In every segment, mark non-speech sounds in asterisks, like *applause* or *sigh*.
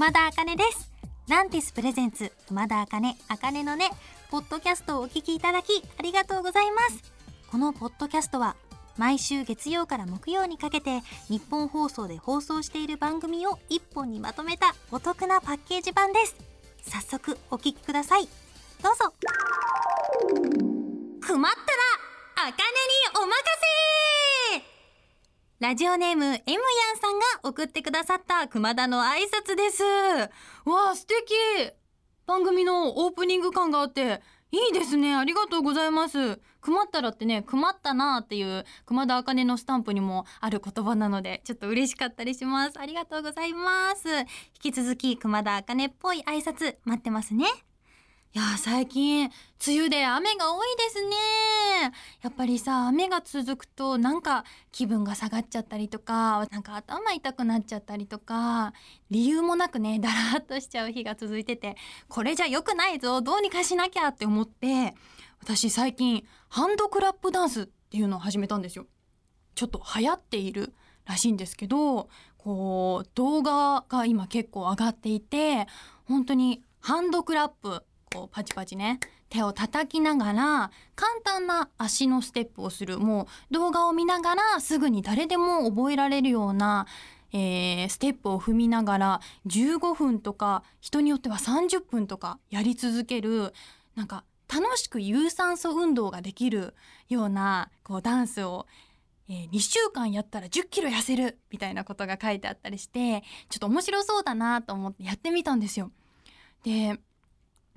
熊田茜です。ランティスプレゼンツ熊田茜茜のねポッドキャストをお聞きいただきありがとうございます。このポッドキャストは毎週月曜から木曜にかけて日本放送で放送している番組を一本にまとめたお得なパッケージ版です。早速お聞きください。どうぞ。熊ったら茜。ラジオネーム M やんさんが送ってくださった熊田の挨拶です。わあ素敵。番組のオープニング感があっていいですね。ありがとうございます。熊ったらってね熊ったなっていう熊田茜のスタンプにもある言葉なのでちょっと嬉しかったりします。ありがとうございます。引き続き熊田茜っぽい挨拶待ってますね。いや最近梅雨で雨が多いですね。やっぱりさ雨が続くとなんか気分が下がっちゃったりとかなんか頭痛くなっちゃったりとか理由もなくねだらっとしちゃう日が続いててこれじゃ良くないぞどうにかしなきゃって思って私最近ハンドクラップダンスっていうのを始めたんですよ。ちょっと流行っているらしいんですけどこう動画が今結構上がっていて本当にハンドクラップこうパチパチね手を叩きながら簡単な足のステップをするもう動画を見ながらすぐに誰でも覚えられるような、えー、ステップを踏みながら15分とか人によっては30分とかやり続けるなんか楽しく有酸素運動ができるようなこうダンスをえ、2週間やったら10キロ痩せるみたいなことが書いてあったりしてちょっと面白そうだなと思ってやってみたんですよ。で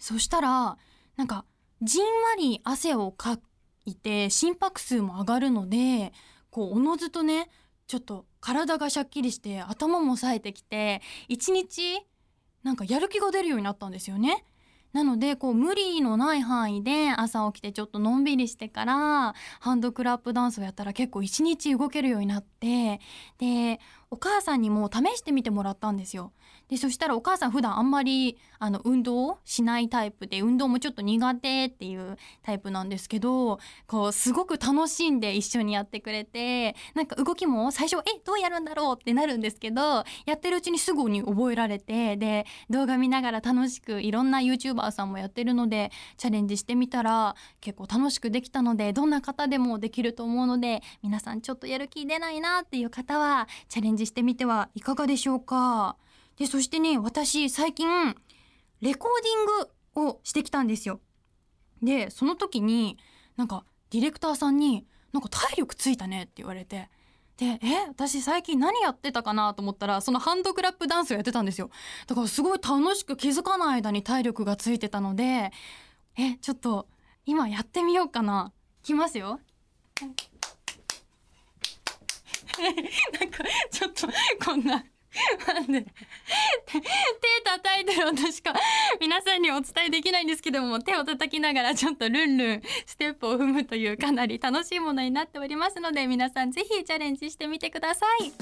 そしたらなんかじんわり汗をかいて心拍数も上がるのでこうおのずとねちょっと体がしゃっきりして頭も冴えてきて一日なんかやる気が出るようになったんですよね。なのでこう無理のない範囲で朝起きてちょっとのんびりしてからハンドクラップダンスをやったら結構一日動けるようになってでお母さんにも試してみてもらったんですよ。でそしたらお母さん普段あんまりあの運動しないタイプで運動もちょっと苦手っていうタイプなんですけどこうすごく楽しんで一緒にやってくれてなんか動きも最初えどうやるんだろうってなるんですけどやってるうちにすぐに覚えられてで動画見ながら楽しくいろんな YouTuber さんもやってるのでチャレンジしてみたら結構楽しくできたのでどんな方でもできると思うので皆さんちょっとやる気出ないなっていう方はチャレンジしてみてはいかがでしょうか？で、そしてね、私最近、レコーディングをしてきたんですよ。で、その時に、なんか、ディレクターさんに、なんか体力ついたねって言われて、で、え、私最近何やってたかなと思ったら、そのハンドクラップダンスをやってたんですよ。だからすごい楽しく気づかない間に体力がついてたので、え、ちょっと、今やってみようかな。いきますよ。*laughs* なんか、ちょっと、こんな。なんで手叩いてる音しか皆さんにお伝えできないんですけども手を叩きながらちょっとルンルンステップを踏むというかなり楽しいものになっておりますので皆さんぜひチャレンジしてみてください。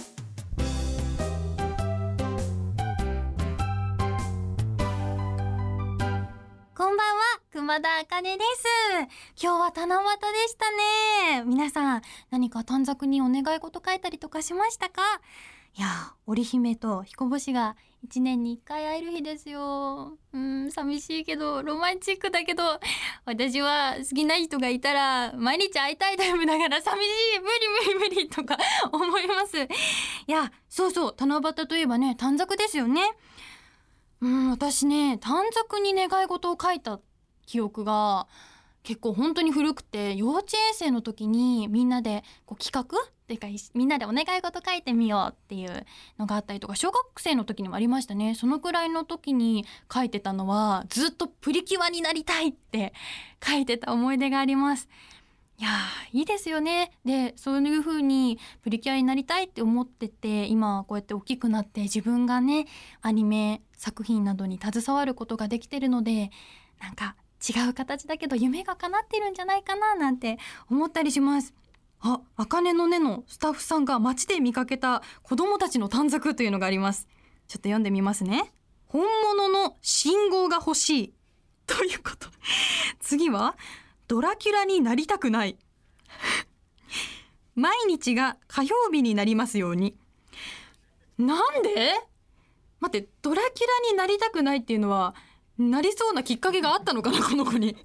こんばんは、熊田茜です。今日は七夕でしたね。皆さん、何か短冊にお願い事書いたりとかしましたか？いや織姫と彦星が一年に一回会える日ですよ。うん寂しいけどロマンチックだけど私は好きな人がいたら毎日会いたいタイプだから寂しい無理無理無理とか *laughs* 思います。いやそうそう七夕といえばね短冊ですよね。うん私ね短冊に願い事を書いた記憶が結構本当に古くて幼稚園生の時にみんなでこう企画っていうかみんなでお願い事書いてみようっていうのがあったりとか小学生の時にもありましたね。そのくらいの時に書いてたのはずっとプリキュアになりたいって書いてた思い出があります。いやいいですよね。でそういう風にプリキュアになりたいって思ってて今こうやって大きくなって自分がねアニメ作品などに携わることができてるのでなんか違う形だけど夢が叶ってるんじゃないかななんて思ったりします。あ、茜の根のスタッフさんが街で見かけた子供たちの短冊というのがあります。ちょっと読んでみますね。本物の信号が欲しい。ということ。次は、ドラキュラになりたくない。毎日が火曜日になりますように。なんで？待ってドラキュラになりたくないっていうのはなりそうなきっかけがあったのかな *laughs* この子に。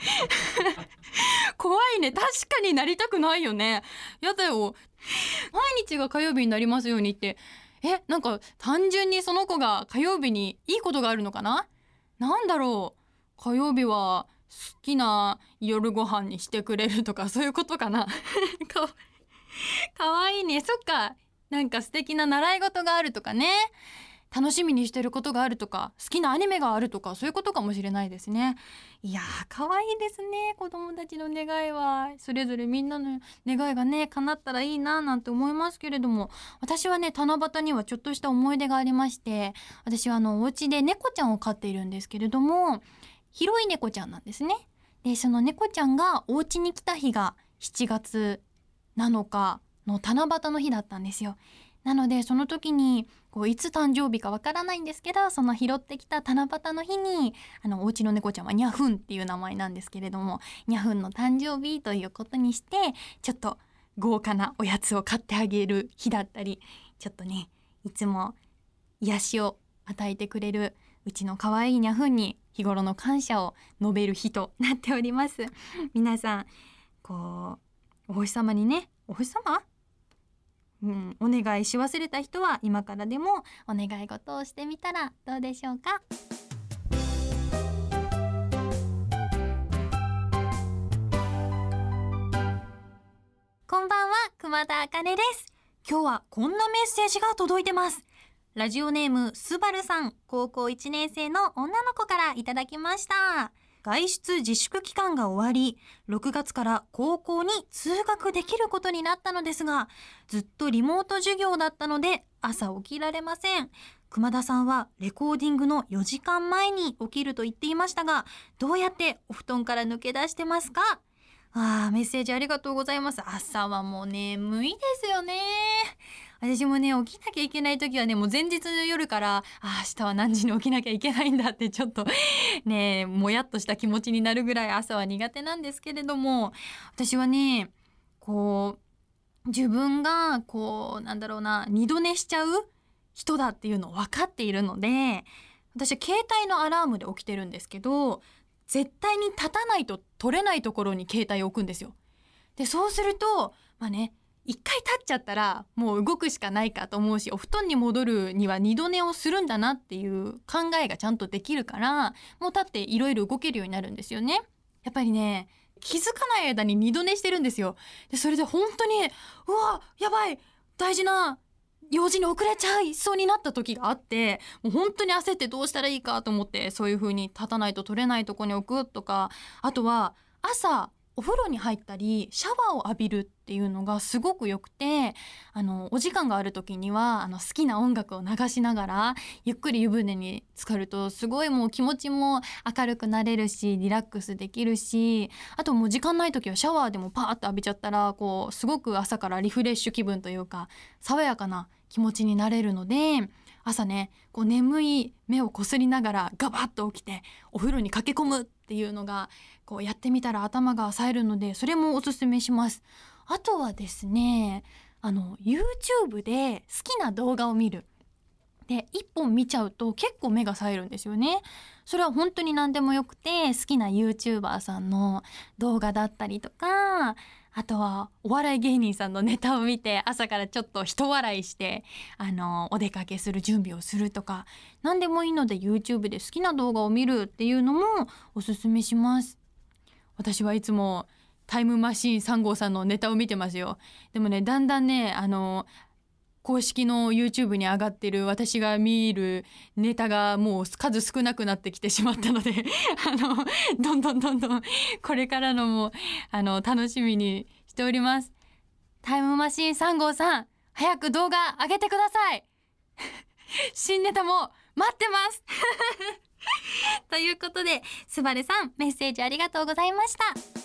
*laughs* 怖いね。確かになりたくないよね。やだよ。毎日が火曜日になりますようにって。えなんか単純にその子が火曜日にいいことがあるのかな？なんだろう。火曜日は好きな夜ご飯にしてくれるとかそういうことかな。*laughs* かかわいいね。そっか。なんか素敵な習い事があるとかね。楽しみにしてることがあるとか好きなアニメがあるとかそういうことかもしれないですね。いやー可愛いですね子供たちの願いは。それぞれみんなの願いがね叶ったらいいななんて思いますけれども。私はね七夕にはちょっとした思い出がありまして私はあのお家で猫ちゃんを飼っているんですけれども広い猫ちゃんなんですね。でその猫ちゃんがお家に来た日が7月7日の七夕の日だったんですよ。なのでその時にこういつ誕生日かわからないんですけどその拾ってきた七夕の日にあのお家の猫ちゃんはニャフンっていう名前なんですけれどもニャフンの誕生日ということにしてちょっと豪華なおやつを買ってあげる日だったりちょっとねいつも癒しを与えてくれるうちの可愛いニャフンに日頃の感謝を述べる日となっております。皆さんこうお星様にねお星様？うん、お願いし忘れた人は今からでもお願い事をしてみたらどうでしょうか？こんばんは熊田茜です。今日はこんなメッセージが届いてます。ラジオネームすばるさん高校1年生の女の子からいただきました。外出自粛期間が終わり6月から高校に通学できることになったのですがずっとリモート授業だったので朝起きられません。熊田さんはレコーディングの4時間前に起きると言っていましたがどうやってお布団から抜け出してますか？あーメッセージありがとうございます。朝はもう眠いですよね。私もね起きなきゃいけない時はねもう前日の夜からあ明日は何時に起きなきゃいけないんだってちょっと *laughs* ねもやっとした気持ちになるぐらい朝は苦手なんですけれども私はねこう自分がこうなんだろうな二度寝しちゃう人だっていうのを分かっているので私は携帯のアラームで起きてるんですけど絶対に立たないと取れないところに携帯を置くんですよ。でそうするとまあね一回立っちゃったらもう動くしかないかと思うしお布団に戻るには二度寝をするんだなっていう考えがちゃんとできるからもう立っていろいろ動けるようになるんですよね。やっぱりね気づかない間に二度寝してるんですよ。でそれで本当にうわやばい大事な用事に遅れちゃいそうになった時があってもう本当に焦ってどうしたらいいかと思ってそういう風に立たないと取れないとこに置くとかあとは朝お風呂に入ったりシャワーを浴びるっていうのがすごく良くてあのお時間がある時にはあの好きな音楽を流しながらゆっくり湯船に浸かるとすごいもう気持ちも明るくなれるしリラックスできるしあともう時間ない時はシャワーでもパーッと浴びちゃったらこうすごく朝からリフレッシュ気分というか爽やかな気持ちになれるので朝ねこう眠い目をこすりながらガバッと起きてお風呂に駆け込むっていうのがこうやってみたら頭が冴えるのでそれもおすすめします。あとはですねあの YouTube で好きな動画を見る。で1本見ちゃうと結構目が冴えるんですよね。それは本当に何でもよくて好きな YouTuber さんの動画だったりとかあとはお笑い芸人さんのネタを見て朝からちょっと人笑いしてあのお出かけする準備をするとか何でもいいので YouTube で好きな動画を見るっていうのもおすすめします。私はいつもタイムマシーン3号さんのネタを見てますよ。でもねだんだんねあの公式の YouTube に上がってる私が見るネタがもう数少なくなってきてしまったので *laughs* あのどんどんどんどんこれからのもあの楽しみにしております。タイムマシン3号さん早く動画上げてください。*laughs* 新ネタも待ってます。*laughs* ということで、すばるさん、メッセージありがとうございました。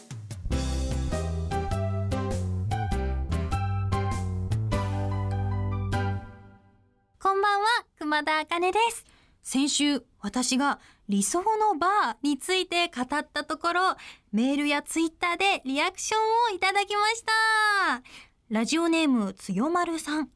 こんばんは、熊田茜です。先週、私が理想のバーについて語ったところ、メールやツイッターでリアクションをいただきました。ラジオネームつよまるさん。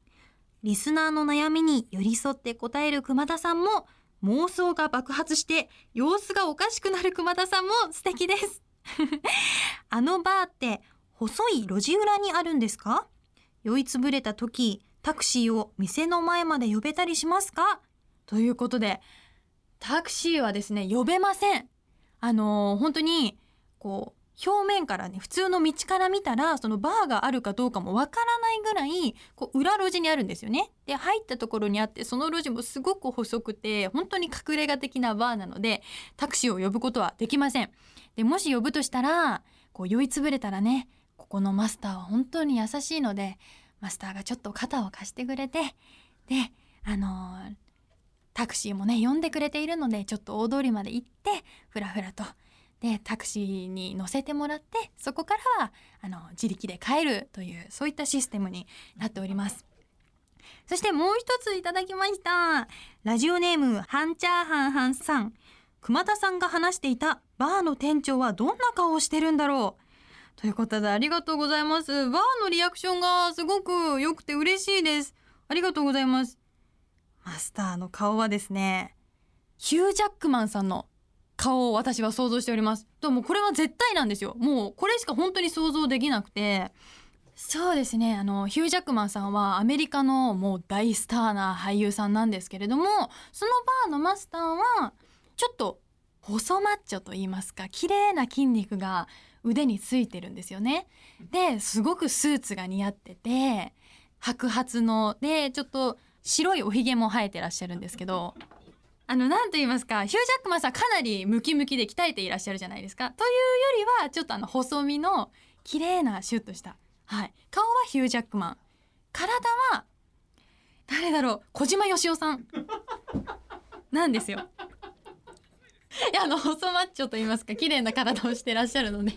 リスナーの悩みに寄り添って答える熊田さんも妄想が爆発して様子がおかしくなる熊田さんも素敵です *laughs* あのバーって細い路地裏にあるんですか？酔いつぶれた時タクシーを店の前まで呼べたりしますか？ということでタクシーはですね呼べません。あのー本当にこう表面からね普通の道から見たらそのバーがあるかどうかもわからないぐらいこう裏路地にあるんですよね。で入ったところにあってその路地もすごく細くて本当に隠れ家的なバーなのでタクシーを呼ぶことはできません。でもし呼ぶとしたらこう酔いつぶれたらねここのマスターは本当に優しいのでマスターがちょっと肩を貸してくれてであのータクシーもね呼んでくれているのでちょっと大通りまで行ってふらふらとでタクシーに乗せてもらってそこからはあの自力で帰るというそういったシステムになっております。そしてもう一ついただきました。ラジオネーム、ハンチャーハンハンさん。熊田さんが話していたバーの店長はどんな顔をしてるんだろうということでありがとうございます。バーのリアクションがすごく良くて嬉しいです。ありがとうございます。マスターの顔はですね、ヒュー・ジャックマンさんの顔を私は想像しております。でもこれは絶対なんですよ。もうこれしか本当に想像できなくて。そうですね。あの、ヒュー・ジャックマンさんはアメリカのもう大スターな俳優さんなんですけれども、そのバーのマスターは、ちょっと細マッチョと言いますか、綺麗な筋肉が腕についてるんですよね。で、すごくスーツが似合ってて、白髪の、で、ちょっと白いおひげも生えてらっしゃるんですけど、あの、なんと言いますか、ヒュージャックマンさんかなりムキムキで鍛えていらっしゃるじゃないですか。というよりは、ちょっとあの、細身の、綺麗なシュッとした。はい。顔はヒュージャックマン。体は、誰だろう小島よしおさん。なんですよ。いや、あの、細マッチョと言いますか、綺麗な体をしてらっしゃるので。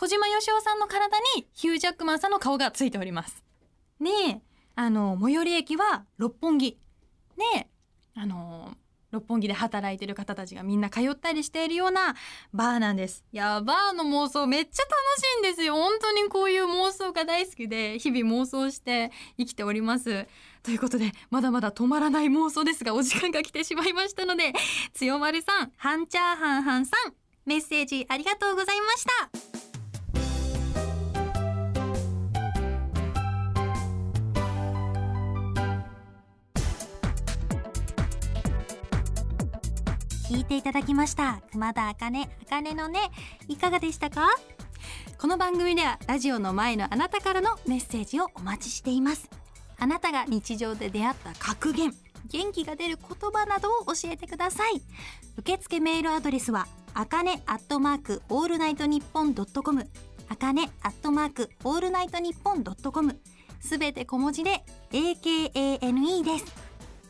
小島よしおさんの体にヒュージャックマンさんの顔がついております。で、あの、最寄り駅は六本木。で、あの、六本木で働いてる方たちがみんな通ったりしているようなバーなんです。いや、バーの妄想めっちゃ楽しいんですよ。本当にこういう妄想が大好きで、日々妄想して生きております。ということで、まだまだ止まらない妄想ですが、お時間が来てしまいましたので、強丸さん、ハンチャーハンハンさん、メッセージありがとうございました。聞いていただきました。熊田茜、茜のね、いかがでしたか？この番組ではラジオの前のあなたからのメッセージをお待ちしています。あなたが日常で出会った格言、元気が出る言葉などを教えてください。受付メールアドレスは、あかねアットマークオールナイトニッポンドットコム、あかねアットマークオールナイトニッポンドットコム、すべて小文字で AKANE です。